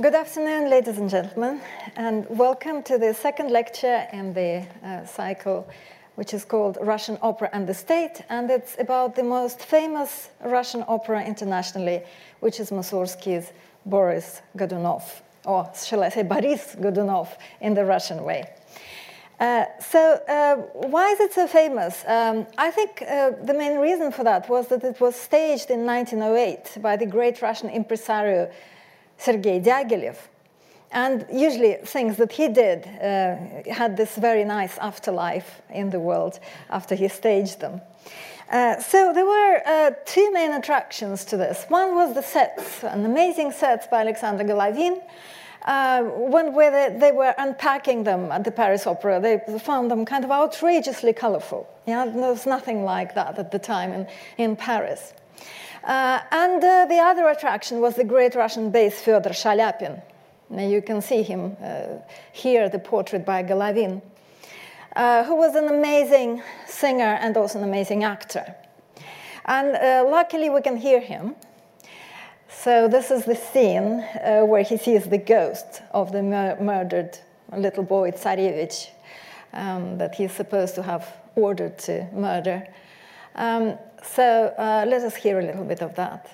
Good afternoon, ladies and gentlemen, and welcome to the second lecture in the uh, cycle, which is called Russian Opera and the State, and it's about the most famous Russian opera internationally, which is Mussorgsky's Boris Godunov, or shall I say Boris Godunov in the Russian way. Uh, so, uh, why is it so famous? Um, I think uh, the main reason for that was that it was staged in 1908 by the great Russian impresario Sergei Diaghilev. And usually, things that he did uh, had this very nice afterlife in the world after he staged them. Uh, so there were uh, two main attractions to this. One was the sets, an amazing sets by Alexander Golovin. Uh, when they, they, were unpacking them at the Paris Opera, they found them kind of outrageously colorful. Yeah, there was nothing like that at the time in, in Paris. Uh, and uh, the other attraction was the great Russian bass Fyodor Shalyapin. Now you can see him uh, here, the portrait by Golovin, who was an amazing singer and also an amazing actor. And luckily, we can hear him. So, this is the scene uh, where he sees the ghost of the mur- murdered little boy Tsarevich um, that he's supposed to have ordered to murder. Um, so uh, let us hear a little bit of that.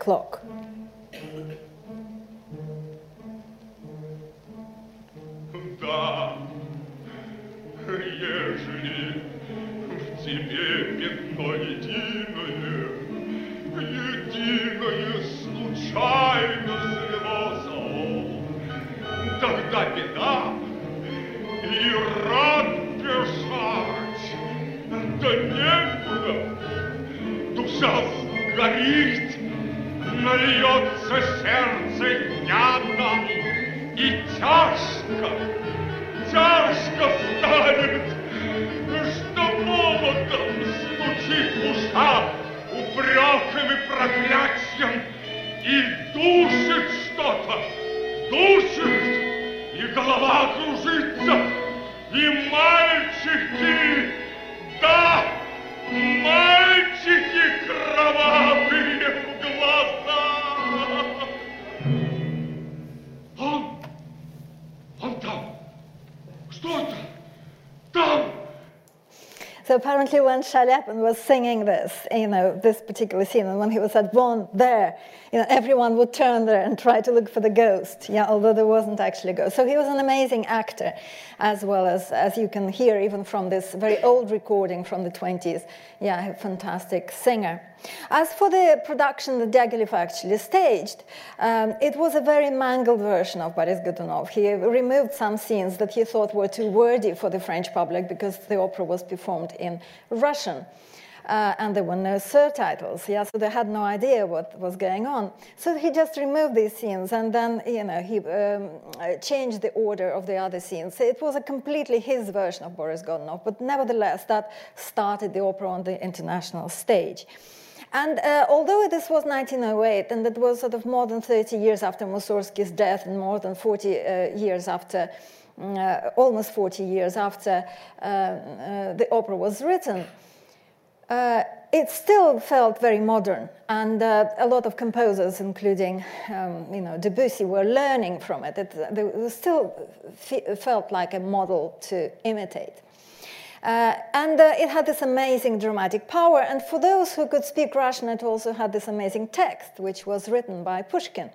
What's тяжко, тяжко станет, что молотом стучит в ушах упреком и проклятием, и душит что-то, душит, и голова кружится, и мальчики, да, мальчики кровавые, глаза. So apparently, when Shalyapin was singing this, you know, this particular scene, and when he was at one there, you know, everyone would turn there and try to look for the ghost. Yeah, although there wasn't actually a ghost. So he was an amazing actor, as well as as you can hear even from this very old recording from the 20s. Yeah, fantastic singer. As for the production that Diaghilev actually staged, um, it was a very mangled version of Boris Godunov. He removed some scenes that he thought were too wordy for the French public because the opera was performed in Russian. Uh, and there were no surtitles, yeah, so they had no idea what was going on. So he just removed these scenes and then, you know, he um, changed the order of the other scenes. So it was a completely his version of Boris Godunov, but nevertheless, that started the opera on the international stage. And uh, although this was 1908, and it was sort of more than 30 years after Mussorgsky's death and more than 40 uh, years after, uh, almost 40 years after uh, uh, the opera was written, uh, it still felt very modern, and a lot of composers, including um, you know Debussy, were learning from it. It, it still felt like a model to imitate. Uh, and uh, it had this amazing dramatic power. And for those who could speak Russian, it also had this amazing text, which was written by Pushkin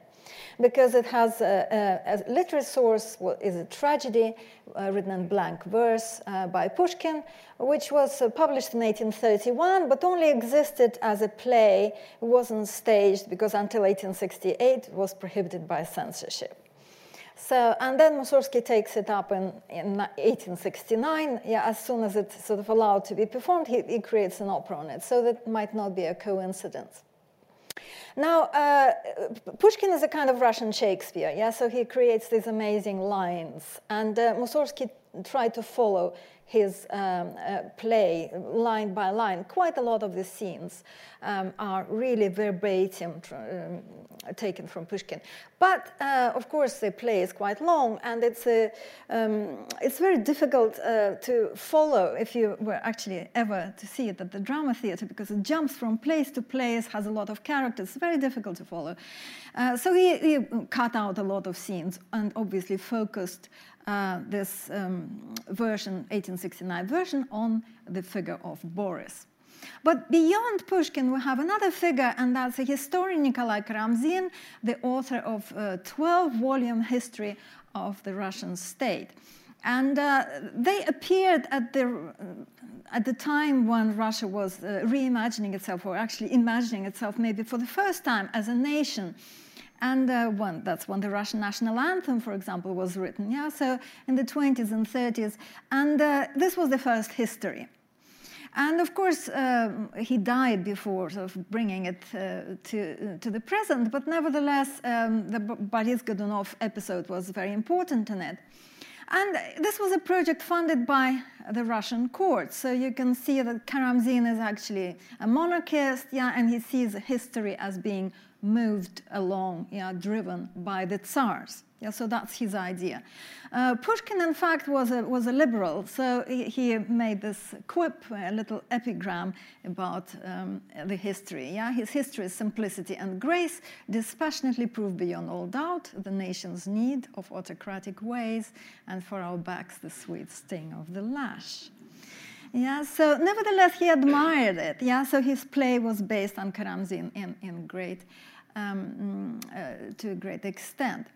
because it has a, a, a literary source is a tragedy uh, written in blank verse uh, by Pushkin, which was uh, published in 1831, but only existed as a play. It wasn't staged because until 1868 it was prohibited by censorship. So, and then Mussorgsky takes it up in, in 1869. Yeah, as soon as it's sort of allowed to be performed, he, he creates an opera on it. So that might not be a coincidence. Now, uh, Pushkin is a kind of Russian Shakespeare, yeah, so he creates these amazing lines. And uh, Mussorgsky tried to follow his um, uh, play line by line. Quite a lot of the scenes um, are really verbatim um, taken from Pushkin. But uh, of course, the play is quite long, and it's a, um, it's very difficult uh, to follow if you were actually ever to see it at the drama theatre because it jumps from place to place, has a lot of characters. Very difficult to follow. Uh, so he, he, cut out a lot of scenes and obviously focused this um, version, 1869 version, on the figure of Boris. But beyond Pushkin, we have another figure, and that's the historian Nikolai Karamzin, the author of a 12 volume history of the Russian state. And uh, they appeared at the, at the time when Russia was uh, reimagining itself, or actually imagining itself maybe for the first time as a nation. And uh, when, that's when the Russian national anthem, for example, was written. Yeah, so in the 20s and 30s, and uh, this was the first history. And of course, uh, he died before sort of bringing it uh, to, to the present, but nevertheless, um, the Boris Godunov episode was very important in it. And this was a project funded by the Russian court. So you can see that Karamzin is actually a monarchist, yeah, and he sees history as being moved along, yeah, driven by the Tsars. Yeah, so that's his idea. Uh, Pushkin, in fact, was a, was a liberal, so he, he made this quip, a little epigram about um, the history. Yeah, his history is simplicity and grace, dispassionately prove beyond all doubt the nation's need of autocratic ways, and for our backs the sweet sting of the lash. Yeah, so nevertheless, he admired it. Yeah, so his play was based on Karamzin in, in great, um, mm, uh, to a great extent.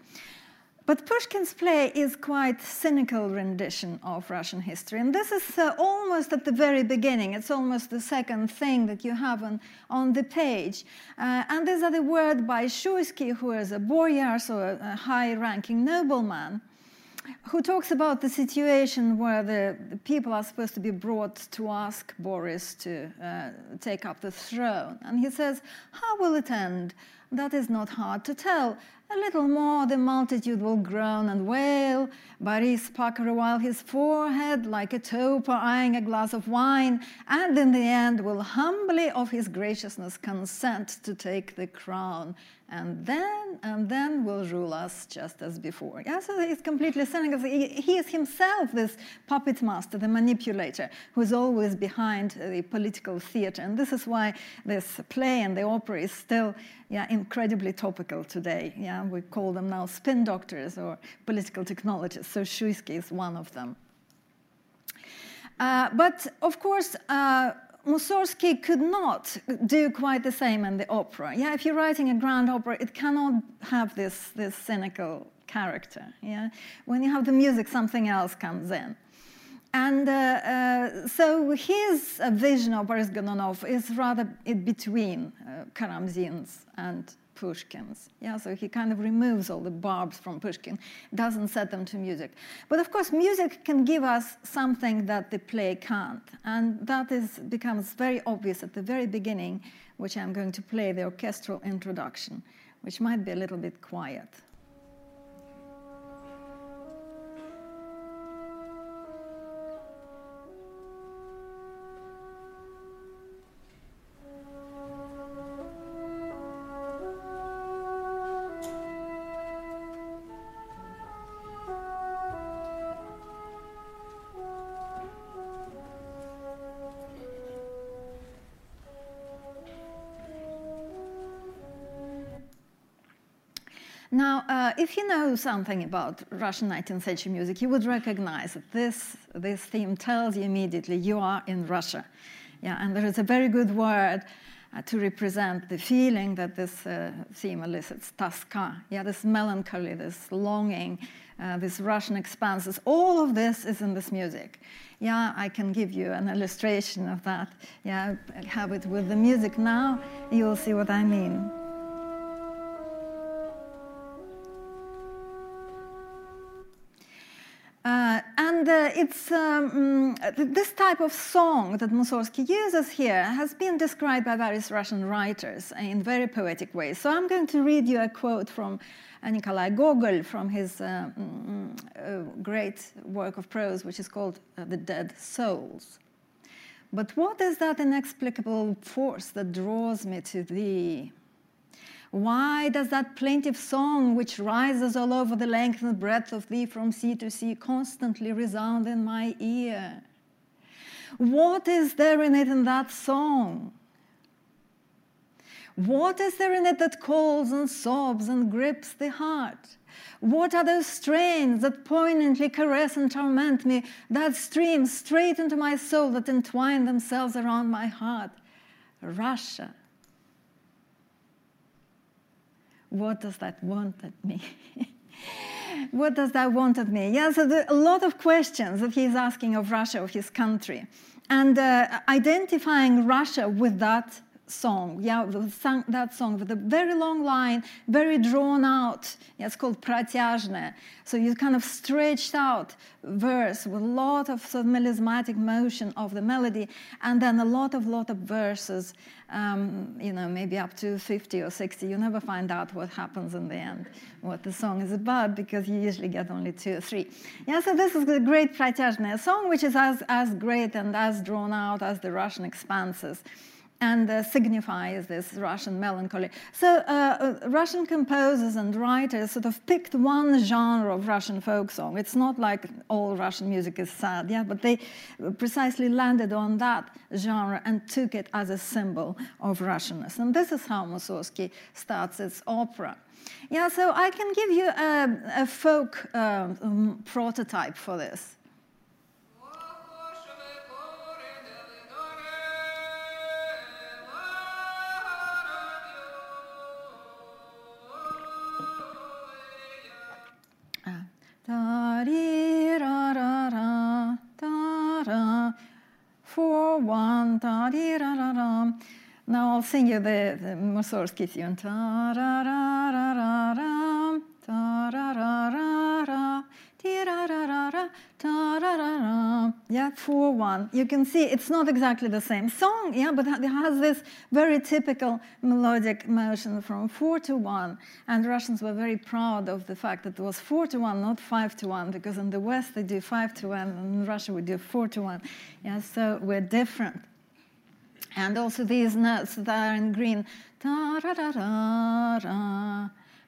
But Pushkin's play is quite cynical rendition of Russian history, and this is uh, almost at the very beginning. It's almost the second thing that you have on, on the page. Uh, and these are the words by Shuisky, who is a boyar, so a, a high-ranking nobleman who talks about the situation where the, the, people are supposed to be brought to ask Boris to uh, take up the throne. And he says, How will it end? That is not hard to tell. A little more, the multitude will groan and wail. Boris pucker while his forehead like a toper eyeing a glass of wine, and in the end will humbly of his graciousness consent to take the crown and then and then will rule us just as before. Yeah, so he's completely cynical. He, he is himself this puppet master, the manipulator, who is always behind the political theater. And this is why this play and the opera is still yeah, incredibly topical today. Yeah, we call them now spin doctors or political technologists. So Shuisky is one of them. Uh, but of course, uh, Mussorgsky could not do quite the same in the opera. Yeah, if you're writing a grand opera, it cannot have this, this cynical character. Yeah, when you have the music, something else comes in. And uh, uh, so his uh, vision of Boris Godunov is rather in between uh, Karamzin's and Pushkin's. Yeah, so he kind of removes all the barbs from Pushkin, doesn't set them to music. But of course, music can give us something that the play can't, and that is becomes very obvious at the very beginning, which I'm going to play the orchestral introduction, which might be a little bit quiet. Now, uh, if you know something about Russian 19th century music, you would recognize that this, this theme tells you immediately you are in Russia. Yeah, and there is a very good word uh, to represent the feeling that this uh, theme elicits, toska. Yeah, this melancholy, this longing, uh, this Russian expanses. All of this is in this music. Yeah, I can give you an illustration of that. Yeah, have it with the music now. You'll see what I mean. Uh, and uh, it's um, mm, this type of song that Mussorgsky uses here has been described by various Russian writers in very poetic ways. So I'm going to read you a quote from uh, Nikolai Gogol from his uh, mm, uh, great work of prose, which is called uh, The Dead Souls. But what is that inexplicable force that draws me to thee? Why does that plaintive song, which rises all over the length and breadth of thee from sea to sea, constantly resound in my ear? What is there in it in that song? What is there in it that calls and sobs and grips the heart? What are those strains that poignantly caress and torment me, that stream straight into my soul, that entwine themselves around my heart? Russia, what does that want at me? what does that want at me? Yeah, so there are a lot of questions that he's asking of Russia, of his country. And uh, identifying Russia with that song, yeah, that song with a very long line, very drawn out. Yeah, it's called pratyazhne. So you kind of stretched out verse with a lot of, sort of melismatic motion of the melody, and then a lot of lot of verses. Um, you know, maybe up to 50 or 60. You never find out what happens in the end, what the song is about, because you usually get only two or three. Yeah, so this is a great pratyazhne, a song which is as, as great and as drawn out as the Russian expanses and uh, signifies this Russian melancholy. So uh, uh, Russian composers and writers sort of picked one genre of Russian folk song. It's not like all Russian music is sad, yeah, but they precisely landed on that genre and took it as a symbol of Russianness. And this is how Mussorgsky starts its opera. Yeah, so I can give you a, a folk um, prototype for this. Four, one. Now I'll sing you the, the Mussorgsky tune. Yeah, four one. You can see it's not exactly the same song, yeah, but it has this very typical melodic motion from four to one. And Russians were very proud of the fact that it was four to one, not five to one, because in the West they do five to one, and in Russia we do four to one. Yeah, so we're different. And also these notes that are in green.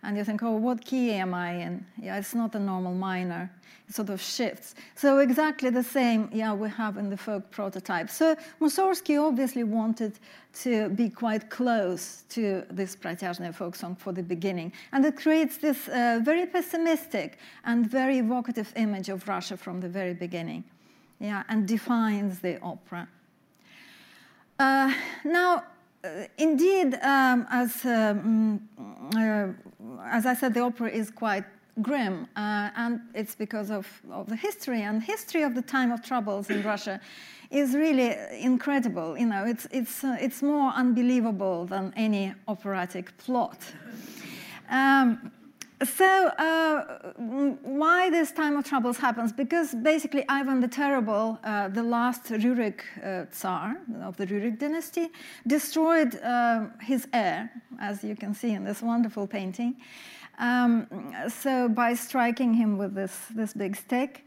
And you think, oh, what key am I in? Yeah, it's not a normal minor. It sort of shifts. So exactly the same, yeah, we have in the folk prototype. So Mussorgsky obviously wanted to be quite close to this Pratyazhne folk song for the beginning. And it creates this uh, very pessimistic and very evocative image of Russia from the very beginning. Yeah, and defines the opera. Uh, now, indeed, um, as, um, uh, as I said, the opera is quite grim, uh, and it's because of, of the history. And history of the time of troubles in Russia is really incredible. You know, it's, it's, uh, it's more unbelievable than any operatic plot. Um, so uh, why this time of troubles happens? Because basically Ivan the Terrible, uh, the last Rurik uh, Tsar of the Rurik dynasty, destroyed uh, his heir, as you can see in this wonderful painting. Um, so by striking him with this, this big stick.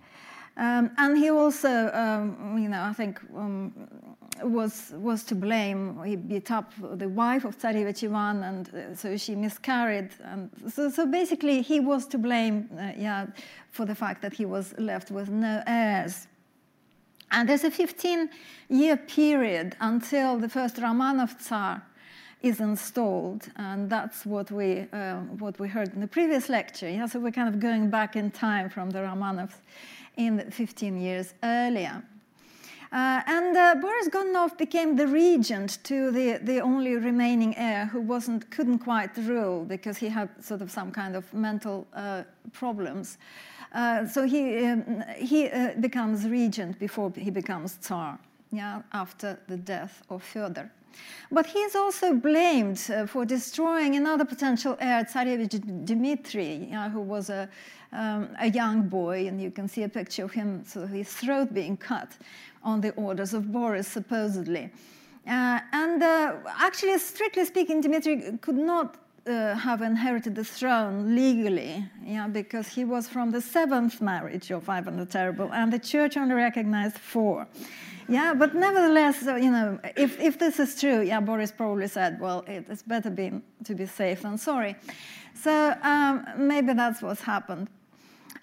Um, and he also, um, you know, I think um, was was to blame. He beat up the wife of Tsarevich Ivan, and uh, so she miscarried. And so, so basically, he was to blame, uh, yeah, for the fact that he was left with no heirs. And there's a 15-year period until the first Romanov Tsar is installed, and that's what we uh, what we heard in the previous lecture. Yeah, so we're kind of going back in time from the Romanovs in 15 years earlier. Uh, and uh, Boris Godunov became the regent to the, the only remaining heir who wasn't, couldn't quite rule because he had sort of some kind of mental uh, problems. Uh, so he, um, he uh, becomes regent before he becomes Tsar, yeah, after the death of Fyodor. But he is also blamed uh, for destroying another potential heir, Tsarevich Dmitry, who was a, um, a young boy, and you can see a picture of him, so his throat being cut on the orders of Boris, supposedly. Uh, and uh, actually, strictly speaking, Dmitry could not uh, have inherited the throne legally, yeah, because he was from the seventh marriage of Ivan the Terrible, and the church only recognized four. Yeah, but nevertheless, you know, if, if this is true, yeah, Boris probably said, well, it's better be, to be safe than sorry. So um, maybe that's what's happened.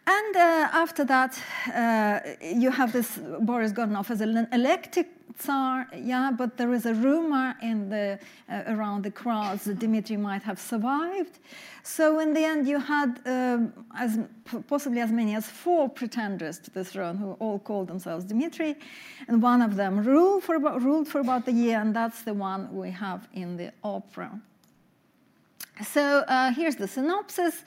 And uh, after that, uh, you have this Boris Godunov as an elected Tsar, yeah, but there is a rumor in the, uh, around the crowds that Dmitry might have survived. So in the end, you had um, as, possibly as many as four pretenders to the throne who all called themselves Dmitry, and one of them ruled for about, ruled for about a year, and that's the one we have in the opera. So uh, here's the synopsis.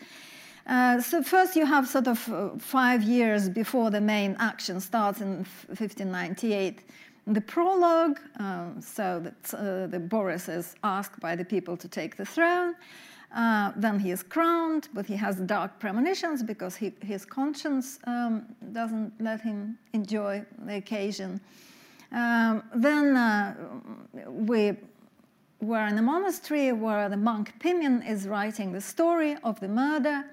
Uh, so first you have sort of uh, five years before the main action starts in 1598. The prologue, um, so that uh, the Boris is asked by the people to take the throne. Uh, then he is crowned, but he has dark premonitions because he, his conscience um, doesn't let him enjoy the occasion. Um, then uh, we were in a monastery where the monk Pimen is writing the story of the murder.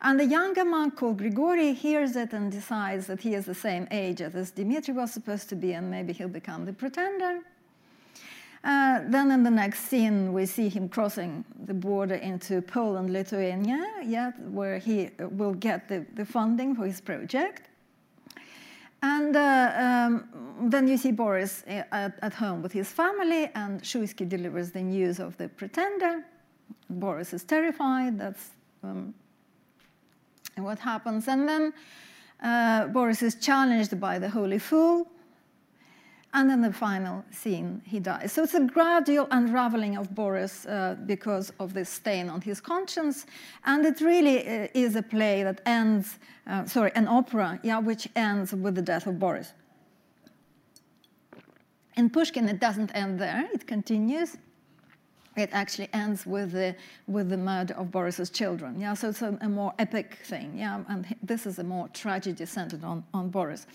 And the younger monk called Grigori hears it and decides that he is the same age as Dmitri was supposed to be, and maybe he'll become the pretender. Uh, then in the next scene, we see him crossing the border into Poland, Lithuania, yeah, where he will get the, the funding for his project. And uh, um, then you see Boris uh, at, at, home with his family, and Shuisky delivers the news of the pretender. Boris is terrified. That's um, what happens. And then uh, Boris is challenged by the Holy Fool. And in the final scene, he dies. So it's a gradual unraveling of Boris uh, because of this stain on his conscience. And it really uh, is a play that ends, uh, sorry, an opera, yeah, which ends with the death of Boris. In Pushkin, it doesn't end there, it continues it actually ends with the, with the murder of Boris's children. Yeah, so it's a, a, more epic thing. Yeah, and this is a more tragedy centered on, on Boris.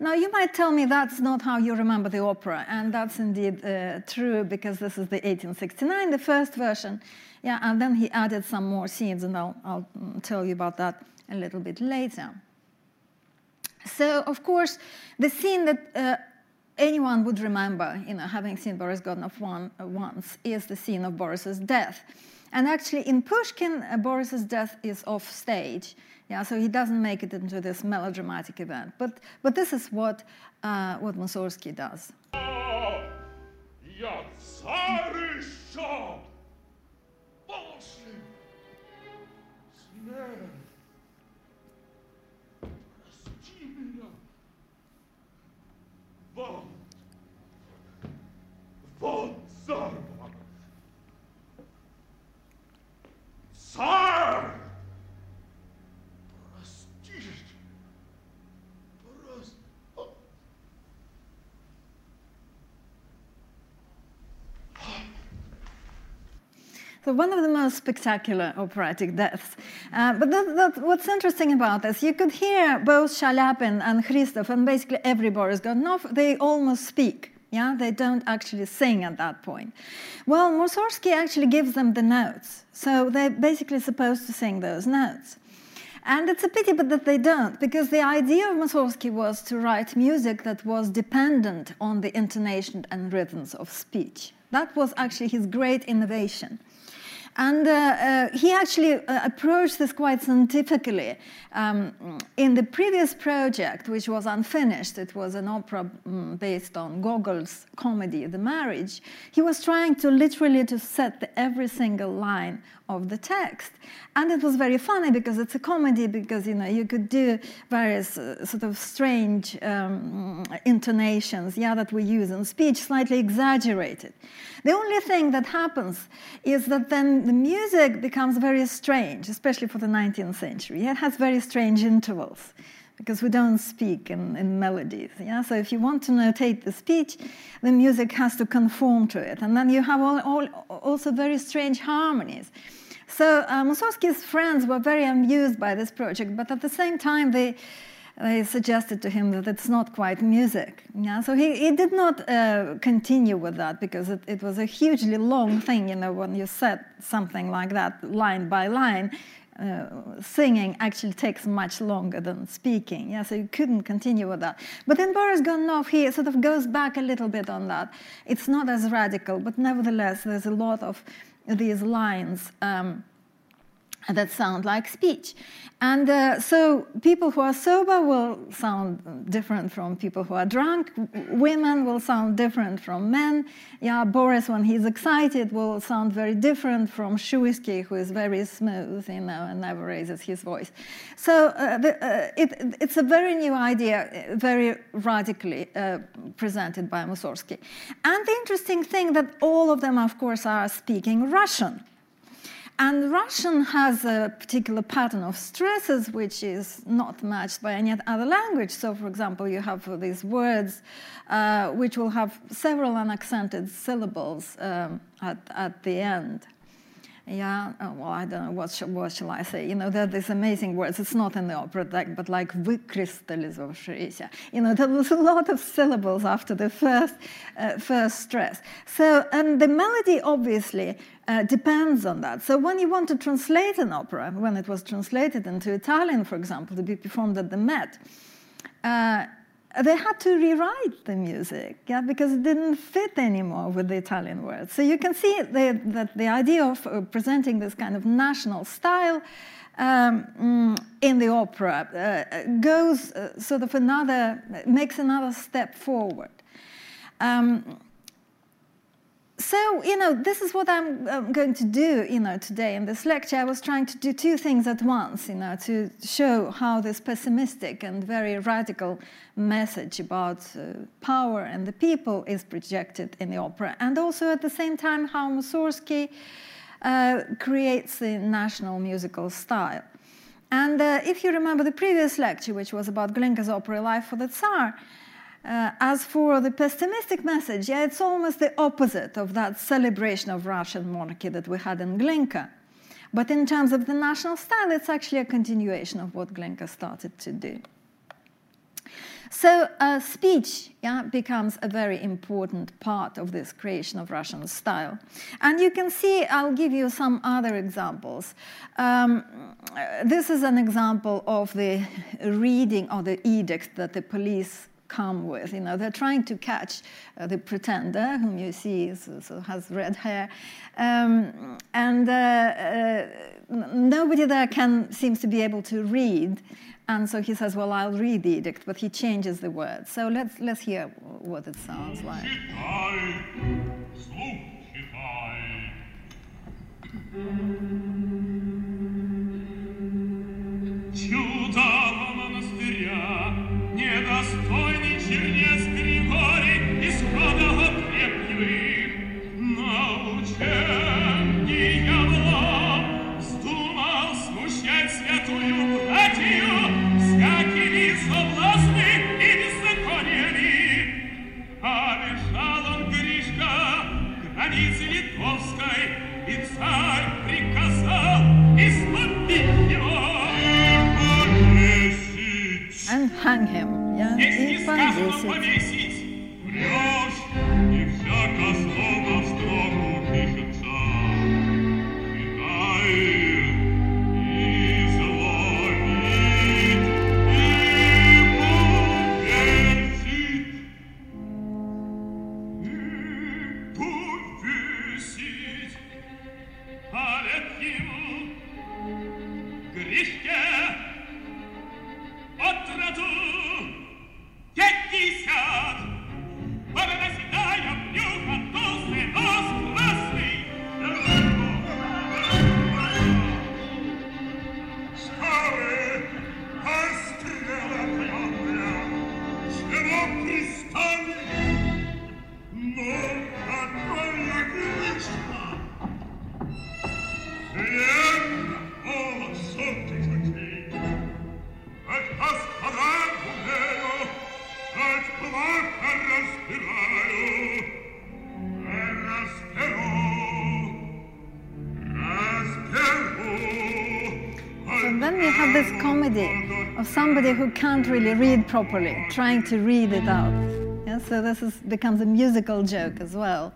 Now, you might tell me that's not how you remember the opera, and that's indeed uh, true because this is the 1869, the first version. Yeah, and then he added some more scenes, and I'll, I'll mm, tell you about that a little bit later. So, of course, the scene that uh, anyone would remember, you know, having seen Boris Godunov one, uh, once, is the scene of Boris's death. And actually, in Pushkin, uh, Boris's death is off stage. Yeah, so he doesn't make it into this melodramatic event. But, but this is what, uh, what Mussorgsky does. Sar! So one of the most spectacular operatic deaths. Uh, but that, that, what's interesting about this, you could hear both Shalyapin and Christoff and basically every Boris Godunov, they almost speak yeah, they don't actually sing at that point. Well, Mussorgsky actually gives them the notes, so they're basically supposed to sing those notes. And it's a pity, but that they don't, because the idea of Mussorgsky was to write music that was dependent on the intonation and rhythms of speech. That was actually his great innovation. And uh, uh, he actually uh, approached this quite scientifically. Um, in the previous project, which was unfinished, it was an opera um, based on Gogol's comedy, The Marriage, he was trying to literally to set every single line of the text. And it was very funny because it's a comedy, because you know you could do various uh, sort of strange um, intonations, yeah, that we use in speech, slightly exaggerated. The only thing that happens is that then the music becomes very strange, especially for the 19th century. It has very strange intervals because we don't speak in, in, melodies. Yeah? So if you want to notate the speech, the music has to conform to it. And then you have all, all, also very strange harmonies. So uh, Mussorgsky's friends were very amused by this project, but at the same time, they, they suggested to him that it's not quite music. Yeah? So he, he did not uh, continue with that because it, it was a hugely long thing, you know, when you set something like that line by line uh, singing actually takes much longer than speaking. Yeah, so you couldn't continue with that. But in Boris Godunov, he sort of goes back a little bit on that. It's not as radical, but nevertheless, there's a lot of these lines. Um, that sound like speech. And uh, so people who are sober will sound different from people who are drunk. Women will sound different from men. Yeah, Boris, when he's excited, will sound very different from Shuisky, who is very smooth, you know, and never raises his voice. So uh, the, uh, it, it's a very new idea, very radically uh, presented by Mussorgsky. And the interesting thing that all of them, of course, are speaking Russian. And Russian has a particular pattern of stresses which is not matched by any other language. So, for example, you have these words uh, which will have several unaccented syllables um, at, at the end yeah, uh, well, I don't know, what, sh- what shall I say? You know, there are these amazing words. It's not in the opera deck, but like выкристаллизовавшиеся. You know, there was a lot of syllables after the first, uh, first stress. So, and the melody obviously uh, depends on that. So when you want to translate an opera, when it was translated into Italian, for example, to be performed at the Met, uh, they had to rewrite the music yeah, because it didn't fit anymore with the Italian words. So you can see the, that the idea of uh, presenting this kind of national style um, mm, in the opera uh, goes uh, sort of another, makes another step forward. Um, so you know this is what i'm um, going to do you know today in this lecture. I was trying to do two things at once you know to show how this pessimistic and very radical message about uh, power and the people is projected in the opera and also at the same time how Mussorgsky uh, creates the national musical style. And uh, if you remember the previous lecture which was about glinka's opera life for the tsar uh, as for the pessimistic message, yeah, it's almost the opposite of that celebration of Russian monarchy that we had in Glinka. But in terms of the national style, it's actually a continuation of what Glinka started to do. So uh, speech yeah, becomes a very important part of this creation of Russian style. And you can see, I'll give you some other examples. Um, this is an example of the reading of the edict that the police come with. You know, they're trying to catch uh, the pretender, whom you see so has red hair, um, and uh, uh, nobody there can seems to be able to read. And so he says, "Well, I'll read the edict," but he changes the words. So let's let's hear what it sounds like. Choose. Hang him. Я их повесить. Somebody who can't really read properly, trying to read it out. Yeah, so this is, becomes a musical joke as well.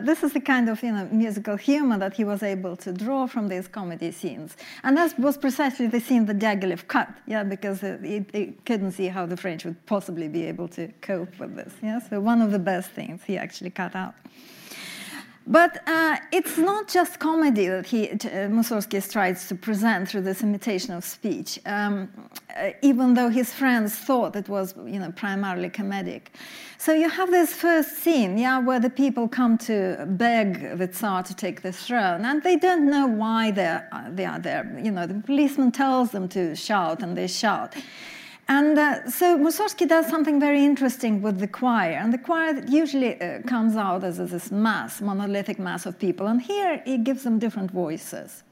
This is the kind of you know musical humor that he was able to draw from these comedy scenes, and that was precisely the scene that Diaghilev cut. Yeah, because it couldn't see how the French would possibly be able to cope with this. Yeah, so one of the best things he actually cut out. But uh, it's not just comedy that he, uh, Mussorgsky tries to present through this imitation of speech, um, uh, even though his friends thought it was, you know, primarily comedic. So you have this first scene, yeah, where the people come to beg the Tsar to take the throne, and they don't know why they're, uh, they are there. You know, the policeman tells them to shout, and they shout. And uh, so Mussorgsky does something very interesting with the choir. And the choir usually uh, comes out as, as this mass, monolithic mass of people. And here he gives them different voices.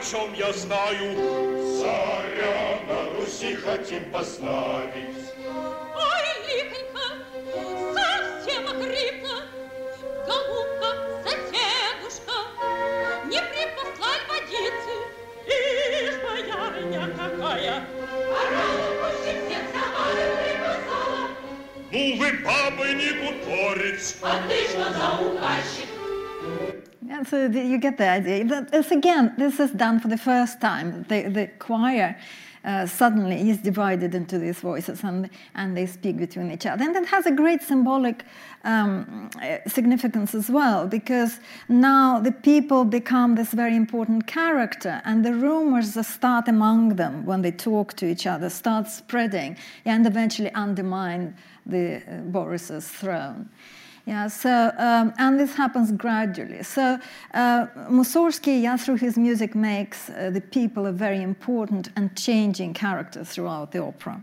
Почем я знаю? Царя на Руси хотим поставить. Ой, лихонько, совсем охрипла, голубка, соседушка, не припаслать водицы, Ишь, боярыня какая! а голубку всех Тамары припасала, Ну вы, бабы, не гуторить! а ты что за указчик? And so the, you get the idea. That This again, this is done for the first time. The, the choir uh, suddenly is divided into these voices and, and they speak between each other. And that has a great symbolic um, significance as well, because now the people become this very important character, and the rumors that start among them when they talk to each other start spreading and eventually undermine the uh, Boris's throne. Yeah, so, um, and this happens gradually. So, uh, Mussorgsky, yeah, through his music, makes uh, the people a very important and changing character throughout the opera.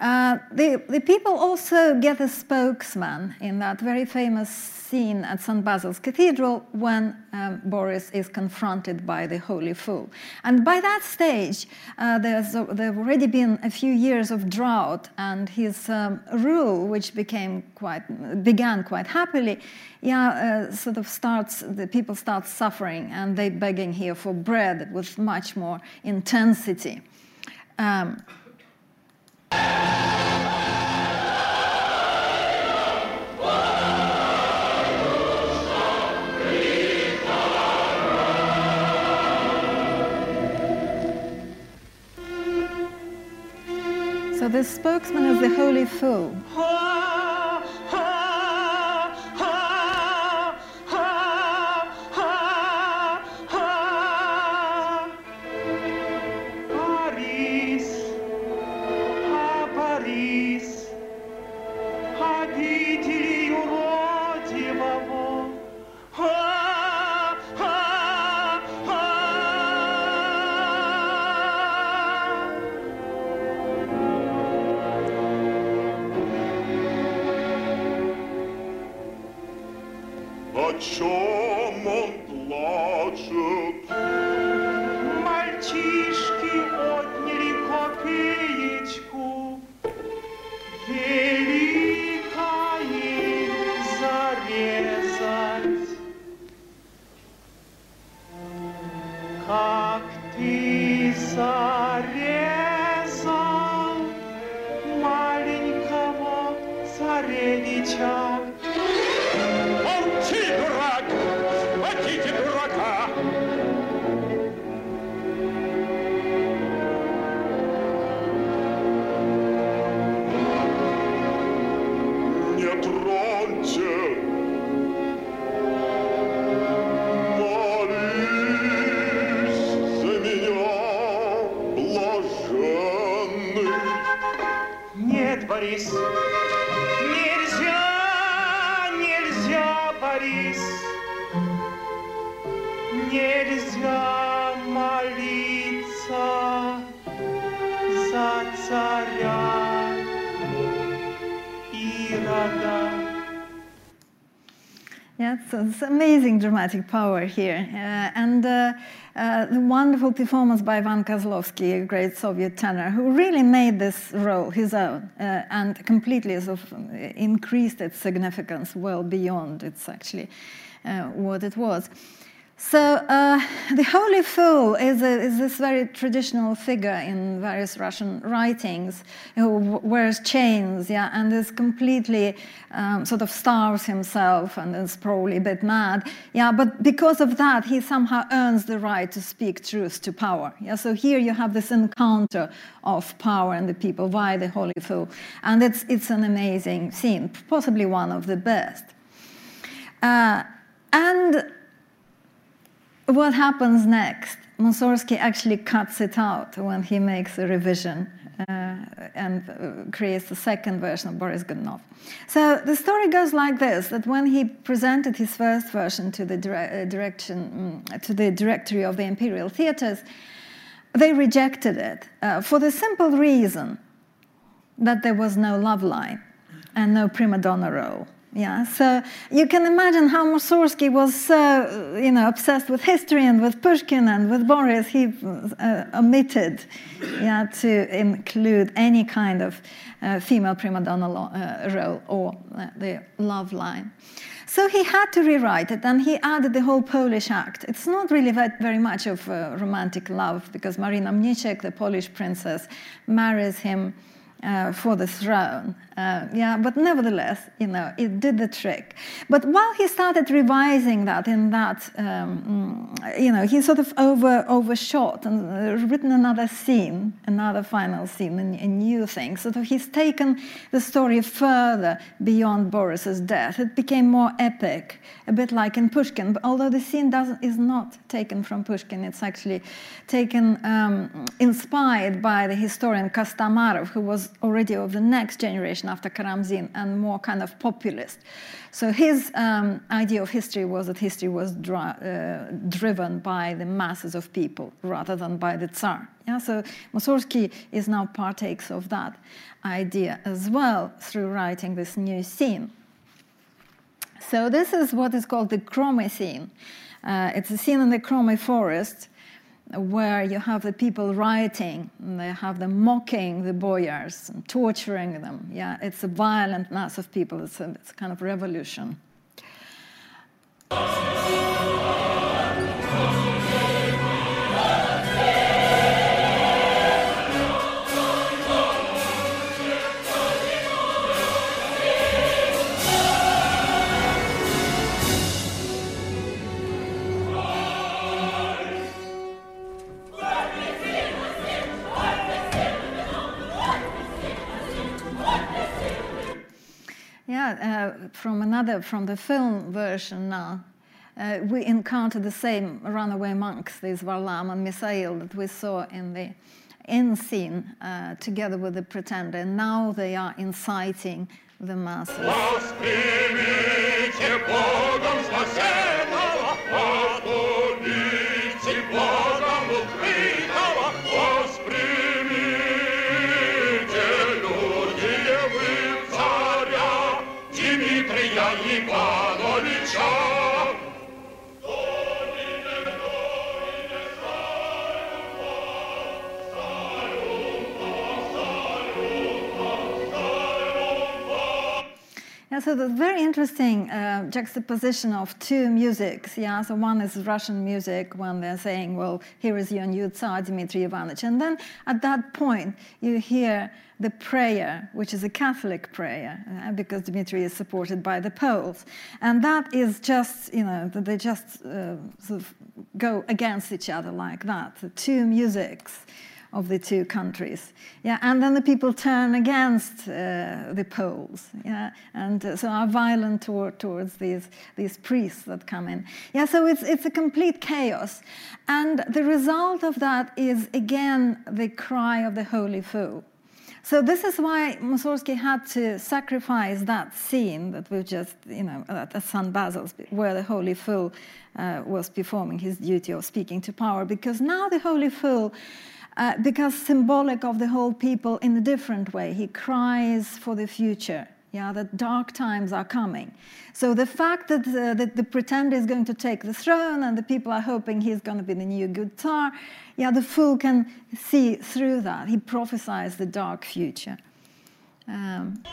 Uh, the, the people also get a spokesman in that very famous scene at St. Basil's Cathedral when um, Boris is confronted by the Holy Fool. And by that stage, uh, there's, there have already been a few years of drought, and his um, rule, which became quite, began quite happily, yeah, uh, sort of starts, the people start suffering, and they're begging here for bread with much more intensity. Um, So the spokesman is the Holy Fool. Dramatic power here. Uh, and uh, uh, the wonderful performance by Ivan Kozlovsky, a great Soviet tenor, who really made this role his own and completely sort of increased its significance well beyond its actually what it was. So uh, the Holy Fool is, a, is this very traditional figure in various Russian writings who wears chains, yeah, and is completely um, sort of starves himself and is probably a bit mad, yeah. But because of that, he somehow earns the right to speak truth to power, yeah. So here you have this encounter of power and the people via the Holy Fool, and it's it's an amazing scene, possibly one of the best. Uh, and what happens next? Mussorgsky actually cuts it out when he makes a revision uh, and uh, creates the second version of Boris Godunov. So the story goes like this: that when he presented his first version to the dire- uh, direction mm, to the directory of the Imperial Theatres, they rejected it uh, for the simple reason that there was no love line and no prima donna role. Yeah, so you can imagine how Mussorgsky was so, you know, obsessed with history and with Pushkin and with Boris. He uh, omitted, yeah, to include any kind of uh, female prima donna lo- uh, role or uh, the love line. So he had to rewrite it, and he added the whole Polish act. It's not really very much of uh, romantic love because Marina Mniszek, the Polish princess, marries him uh, for the throne. Uh, yeah, but nevertheless, you know, it did the trick. But while he started revising that in that, um, mm, you know, he sort of over overshot and uh, written another scene, another final scene, a, a new thing. So he's taken the story further beyond Boris's death. It became more epic, a bit like in Pushkin. But although the scene doesn't, is not taken from Pushkin, it's actually taken, um, inspired by the historian Kostomarov, who was already of the next generation after Karamzin and more kind of populist. So his um, idea of history was that history was uh, driven by the masses of people rather than by the Tsar. Yeah, so Mussorgsky is now partakes of that idea as well through writing this new scene. So this is what is called the Kromy scene. Uh, it's a scene in the Kromy forest where you have the people rioting, and they have them mocking the boyars and torturing them. Yeah, it's a violent mass of people. It's a, it's a kind of revolution. Yeah, uh, from another, from the film version now, uh, we encounter the same runaway monks, these Varlam and Misail that we saw in the end scene uh, together with the pretender. Now they are inciting the masses. So the very interesting uh, juxtaposition of two musics. Yeah, so one is Russian music when they're saying, "Well, here is your new Tsar, Dmitry Ivanovich," and then at that point you hear the prayer, which is a Catholic prayer, uh, because Dmitry is supported by the Poles, and that is just, you know, they just uh, sort of go against each other like that. The two musics of the two countries. Yeah, and then the people turn against uh, the Poles. Yeah, and uh, so are violent toward, towards these these priests that come in. Yeah, so it's it's a complete chaos, and the result of that is again the cry of the Holy Fool. So this is why Mussorgsky had to sacrifice that scene that we've just, you know, at St. Basil's, where the Holy Fool uh, was performing his duty of speaking to power, because now the Holy Fool uh, becomes symbolic of the whole people in a different way. He cries for the future. Yeah, that dark times are coming. So the fact that, uh, that the pretender is going to take the throne and the people are hoping he's going to be the new good Tsar, yeah, the fool can see through that. He prophesies the dark future. Um,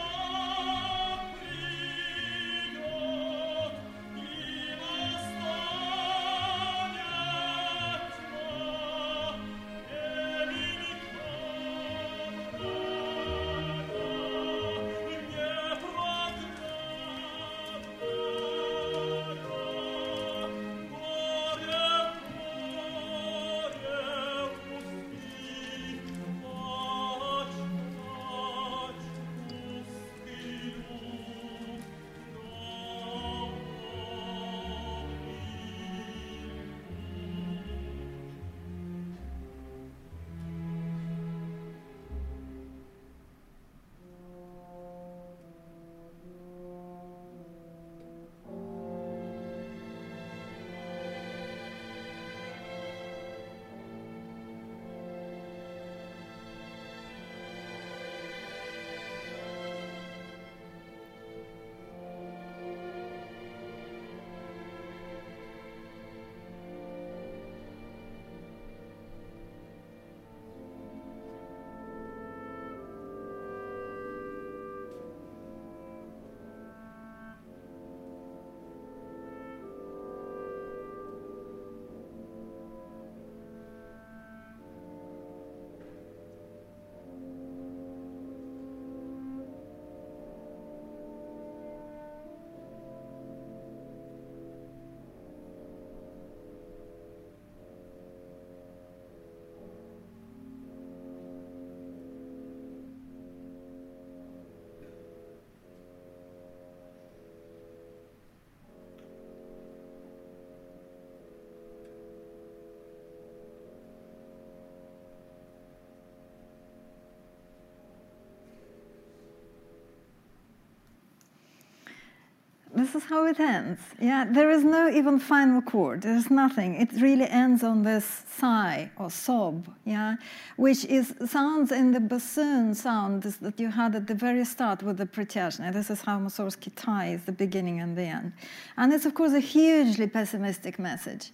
this is how it ends. Yeah, there is no even final chord. There's nothing. It really ends on this sigh or sob. Yeah, which is sounds in the bassoon sound that you had at the very start with the Pritiashny. This is how Mussorgsky ties the beginning and the end, and it's of course a hugely pessimistic message.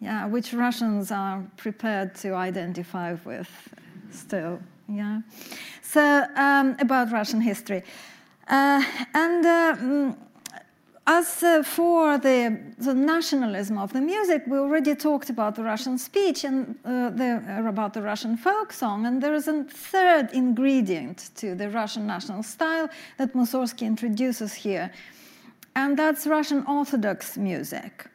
Yeah, which Russians are prepared to identify with still. Yeah, so um, about Russian history. Uh, and uh, mm, as uh, for the, the, nationalism of the music, we already talked about the Russian speech and uh, the, uh, about the Russian folk song, and there is a third ingredient to the Russian national style that Mussorgsky introduces here, and that's Russian Orthodox music.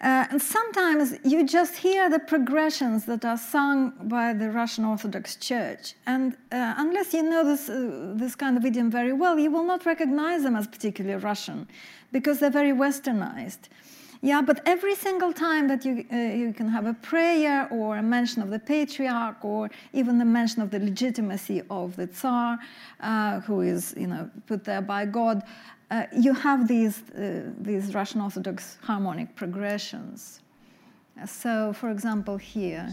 Uh, and sometimes you just hear the progressions that are sung by the Russian Orthodox Church. And uh, unless you know this, uh, this kind of idiom very well, you will not recognize them as particularly Russian because they're very westernized. Yeah, but every single time that you, uh, you can have a prayer or a mention of the patriarch or even the mention of the legitimacy of the Tsar, uh, who is you know, put there by God, uh, you have these, uh, these Russian Orthodox harmonic progressions. Uh, so, for example, here.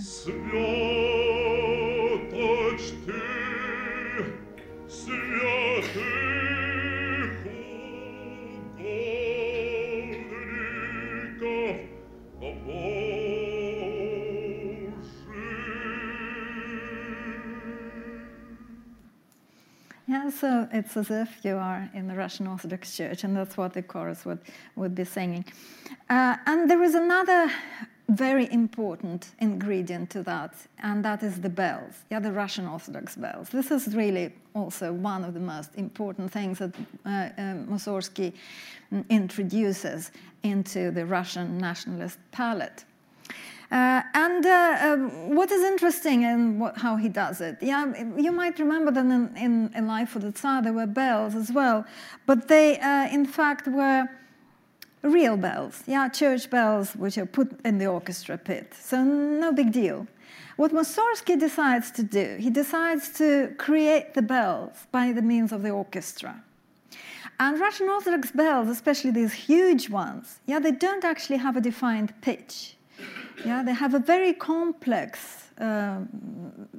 Yeah, so it's as if you are in the Russian Orthodox Church, and that's what the chorus would, would be singing. Uh, and there is another very important ingredient to that, and that is the bells, yeah, the Russian Orthodox bells. This is really also one of the most important things that uh, uh, Mussorgsky mm, introduces into the Russian nationalist palette. Uh, and uh, um, what is interesting in what, how he does it, yeah, you might remember that in, in, in Life for the Tsar there were bells as well, but they uh, in fact were real bells, yeah, church bells which are put in the orchestra pit. So no big deal. What Mussorgsky decides to do, he decides to create the bells by the means of the orchestra. And Russian Orthodox bells, especially these huge ones, yeah, they don't actually have a defined pitch. Yeah, they have a very complex uh,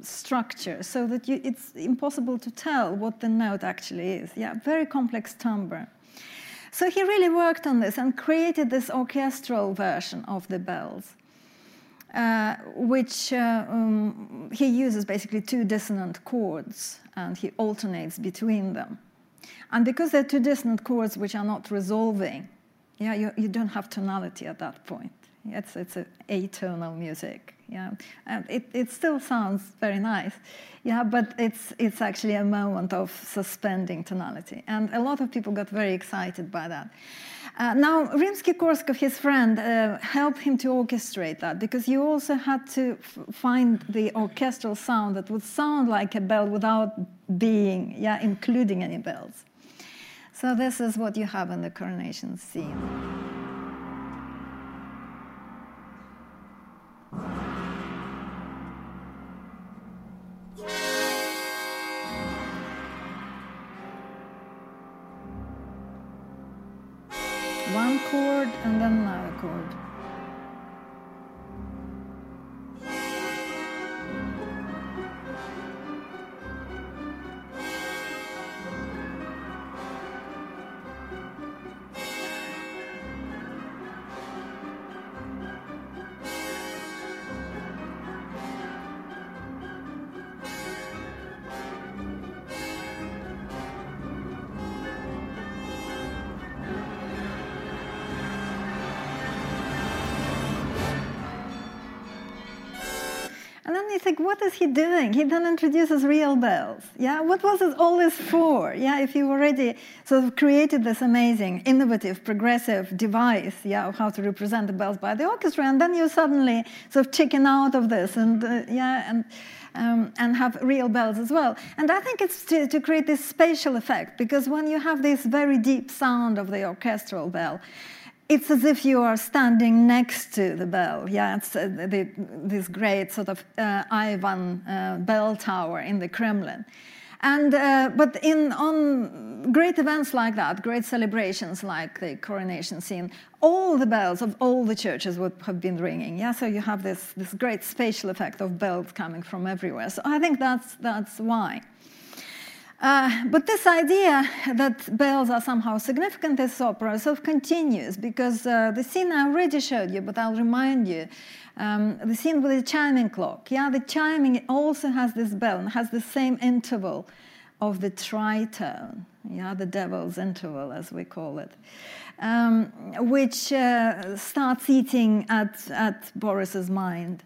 structure, so that you, it's impossible to tell what the note actually is. Yeah, very complex timbre. So he really worked on this and created this orchestral version of the bells, uh, which uh, um, he uses basically two dissonant chords and he alternates between them. And because they're two dissonant chords which are not resolving, yeah, you, you don't have tonality at that point. It's, it's a atonal music. Yeah, and it, it still sounds very nice. Yeah, but it's it's actually a moment of suspending tonality, and a lot of people got very excited by that. Uh, now, Rimsky-Korsakov, his friend, uh, helped him to orchestrate that because you also had to find the orchestral sound that would sound like a bell without being, yeah, including any bells. So this is what you have in the coronation scene. What is he doing? He then introduces real bells. Yeah, what was this, all this for? Yeah, if you already sort of created this amazing, innovative, progressive device, yeah, of how to represent the bells by the orchestra, and then you suddenly sort of chicken out of this, and uh, yeah, and. Um, and have real bells as well. And I think it's to, to, create this spatial effect because when you have this very deep sound of the orchestral bell, it's as if you are standing next to the bell. Yeah, it's uh, the, this great sort of uh, Ivan uh, bell tower in the Kremlin. And uh, but in on great events like that, great celebrations like the coronation scene, all the bells of all the churches would have been ringing. Yeah, so you have this this great spatial effect of bells coming from everywhere. So I think that's that's why. Uh, but this idea that bells are somehow significant in this opera sort of continues because uh, the scene I already showed you, but I'll remind you, um, the scene with the chiming clock. Yeah, the chiming also has this bell and has the same interval of the tritone. Yeah, the devil's interval, as we call it, um, which uh, starts eating at at Boris's mind.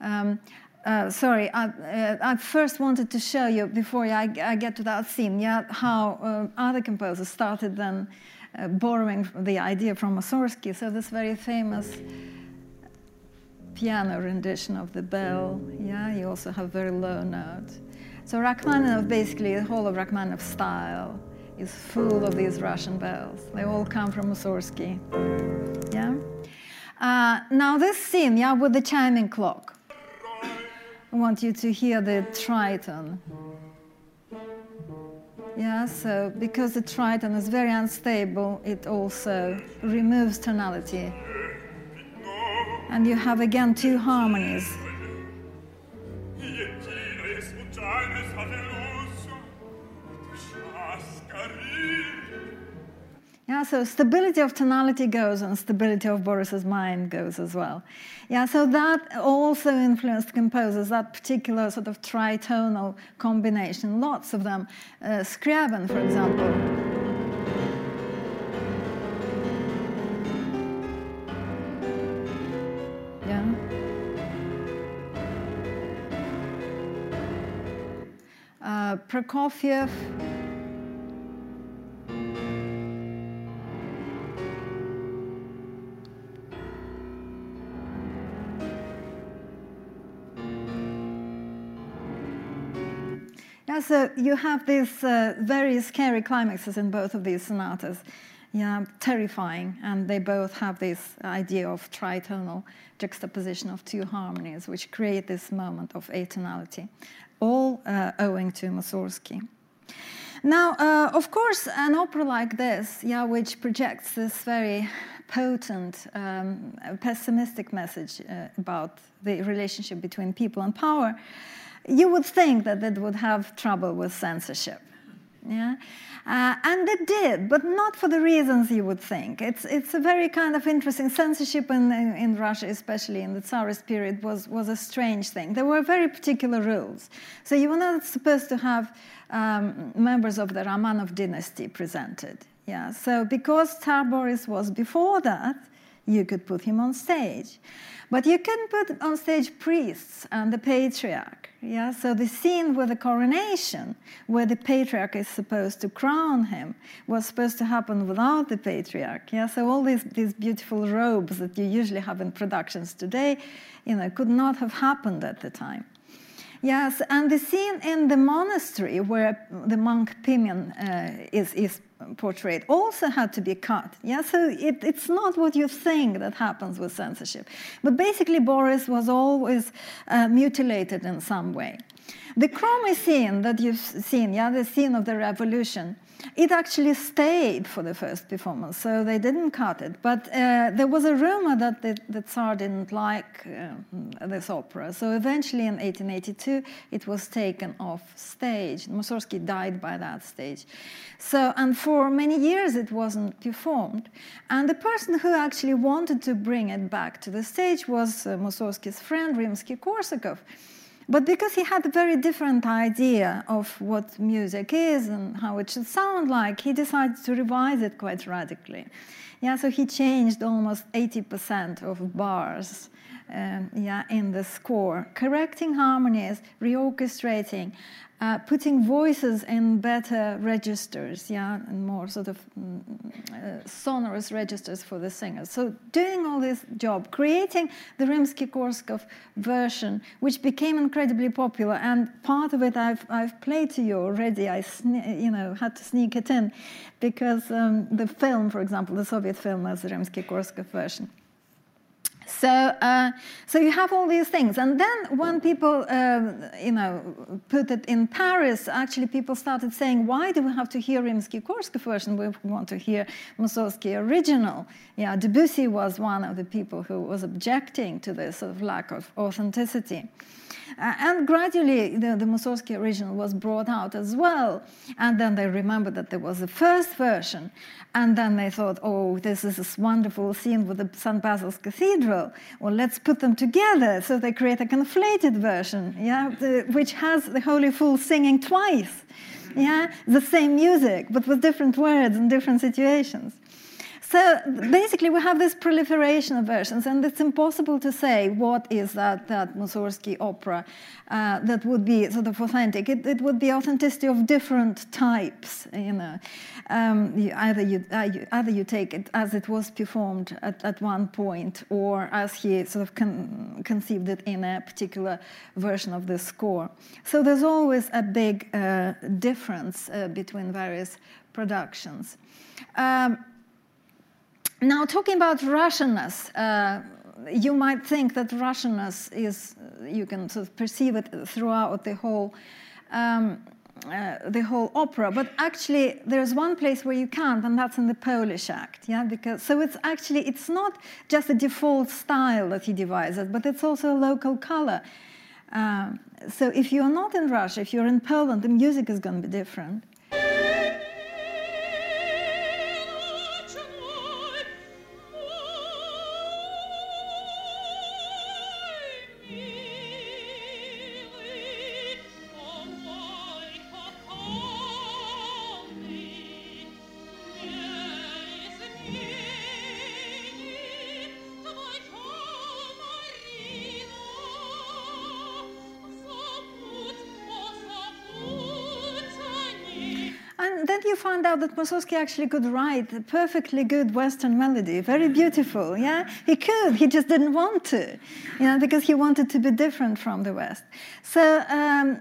Um, uh, sorry, I, uh, I, first wanted to show you before I, I get to that scene, yeah, how uh, other composers started then uh, borrowing the idea from Mussorgsky. So this very famous piano rendition of the bell, yeah, you also have very low note. So Rachmaninoff, basically, the whole of Rachmaninoff's style is full of these Russian bells. They all come from Mussorgsky, yeah. Uh, now this scene, yeah, with the chiming clock. Want you to hear the tritone. Yeah, so because the tritone is very unstable, it also removes tonality. And you have again two harmonies. Yeah, so stability of tonality goes and stability of Boris's mind goes as well. Yeah, so that also influenced composers, that particular sort of tritonal combination. Lots of them. Uh, Scriabin, for example. Yeah. Uh, Prokofiev. So you have these uh, very scary climaxes in both of these sonatas. Yeah, terrifying, and they both have this idea of tritonal juxtaposition of two harmonies, which create this moment of atonality, all uh, owing to Mussorgsky. Now, uh, of course, an opera like this, yeah, which projects this very potent, um, pessimistic message uh, about the relationship between people and power, you would think that it would have trouble with censorship. Yeah? Uh, and it did, but not for the reasons you would think. It's, it's a very kind of interesting censorship in, in, in, Russia, especially in the Tsarist period, was, was a strange thing. There were very particular rules. So you were not supposed to have um, members of the Romanov dynasty presented. Yeah, so because Tsar Boris was before that, you could put him on stage. But you can put on stage priests and the patriarch. Yeah, so the scene with the coronation, where the patriarch is supposed to crown him, was supposed to happen without the patriarch. Yeah, so all these, these beautiful robes that you usually have in productions today, you know, could not have happened at the time. Yes, and the scene in the monastery where the monk Pimen uh, is, is portrayed also had to be cut. Yeah, so it, it's not what you think that happens with censorship. But basically, Boris was always uh, mutilated in some way. The Kromy scene that you've seen, yeah, the scene of the revolution, it actually stayed for the first performance, so they didn't cut it. But uh, there was a rumor that the, the Tsar didn't like uh, this opera, so eventually in 1882 it was taken off stage. Mussorgsky died by that stage. So, and for many years it wasn't performed. And the person who actually wanted to bring it back to the stage was uh, Mussorgsky's friend, Rimsky-Korsakov. But because he had a very different idea of what music is and how it should sound like, he decided to revise it quite radically. Yeah, so he changed almost 80% of bars um, yeah, in the score, correcting harmonies, reorchestrating, uh, putting voices in better registers, yeah, and more sort of mm, uh, sonorous registers for the singers. So doing all this job, creating the Rimsky-Korsakov version, which became incredibly popular, and part of it I've, I've played to you already. I, you know, had to sneak it in because um, the film, for example, the Soviet film, has the Rimsky-Korsakov version. So, uh, so you have all these things, and then when people, uh, you know, put it in Paris, actually people started saying, "Why do we have to hear Rimsky-Korsakov version? We want to hear Mussorgsky original." Yeah, Debussy was one of the people who was objecting to this sort of lack of authenticity. Uh, and gradually, the, the Mussorgsky original was brought out as well. And then they remembered that there was a first version. And then they thought, oh, this is this wonderful scene with the St. Basil's Cathedral. Well, let's put them together. So they create a conflated version, yeah, the, which has the Holy Fool singing twice. Yeah, the same music, but with different words and different situations. So basically, we have this proliferation of versions, and it's impossible to say what is that, that Mussorgsky opera uh, that would be sort of authentic. It, it, would be authenticity of different types, you know. Um, you, either, you, uh, you, either you take it as it was performed at, at one point, or as he sort of con conceived it in a particular version of the score. So there's always a big uh, difference uh, between various productions. Um, now, talking about Russianness, uh, you might think that Russianness is, you can sort of perceive it throughout the whole. Um, uh, the whole opera, but actually there's one place where you can't, and that's in the Polish act. Yeah, because so it's actually it's not just a default style that he devises, but it's also a local color. Uh, so if you're not in Russia, if you're in Poland, the music is going to be different. You find out that Mussorgsky actually could write a perfectly good Western melody, very beautiful. Yeah, he could. He just didn't want to, you know, because he wanted to be different from the West. So. Um,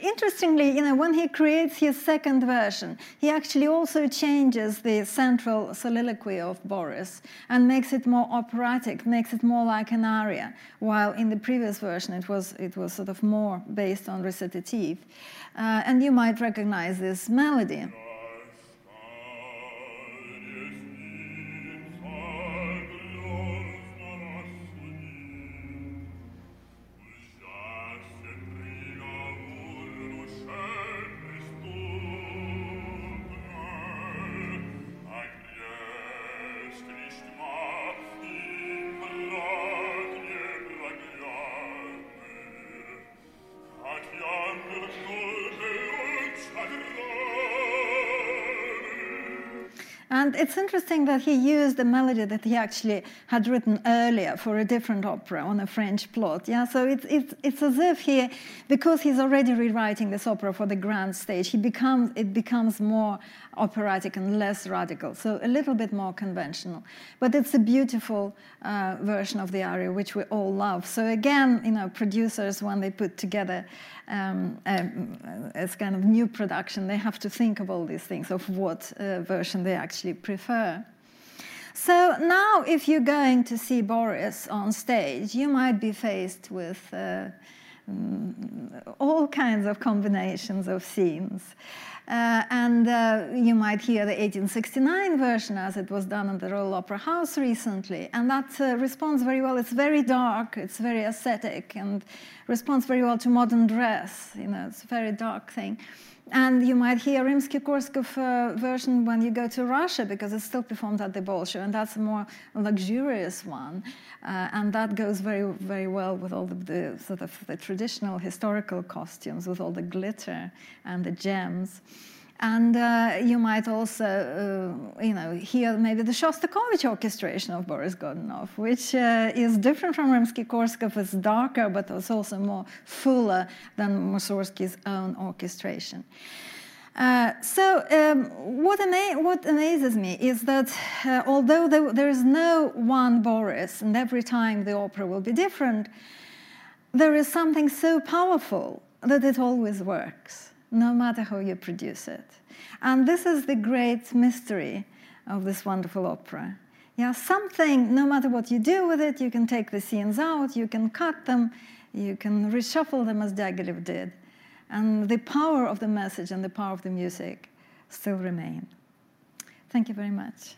interestingly, you know, when he creates his second version, he actually also changes the central soliloquy of Boris and makes it more operatic, makes it more like an aria, while in the previous version it was it was sort of more based on recitative. Uh, and you might recognize this melody. It's interesting that he used a melody that he actually had written earlier for a different opera on a French plot. Yeah, so it's, it's, it's as if he, because he's already rewriting this opera for the grand stage, he becomes, it becomes more operatic and less radical, so a little bit more conventional. But it's a beautiful uh, version of the aria, which we all love. So again, you know, producers, when they put together um, um, as kind of new production, they have to think of all these things, of what uh, version they actually prefer. So now, if you're going to see Boris on stage, you might be faced with uh, all kinds of combinations of scenes. Uh, and uh, you might hear the 1869 version as it was done at the Royal Opera House recently. And that uh, responds very well. It's very dark, it's very ascetic, and responds very well to modern dress. You know, it's a very dark thing. And you might hear Rimsky-Korsakov uh, version when you go to Russia because it's still performed at the Bolshoi, and that's a more luxurious one. Uh, and that goes very, very well with all the, the, sort of the traditional historical costumes, with all the glitter and the gems. And uh, you might also, uh, you know, hear maybe the Shostakovich orchestration of Boris Godunov, which uh, is different from Rimsky-Korsakov. It's darker, but it's also more fuller than Mussorgsky's own orchestration. Uh, so, um, what, ama what, amazes me is that uh, although there, there is no one Boris, and every time the opera will be different, there is something so powerful that it always works no matter how you produce it. And this is the great mystery of this wonderful opera. Yeah, something, no matter what you do with it, you can take the scenes out, you can cut them, you can reshuffle them as Diaghilev did. And the power of the message and the power of the music still remain. Thank you very much.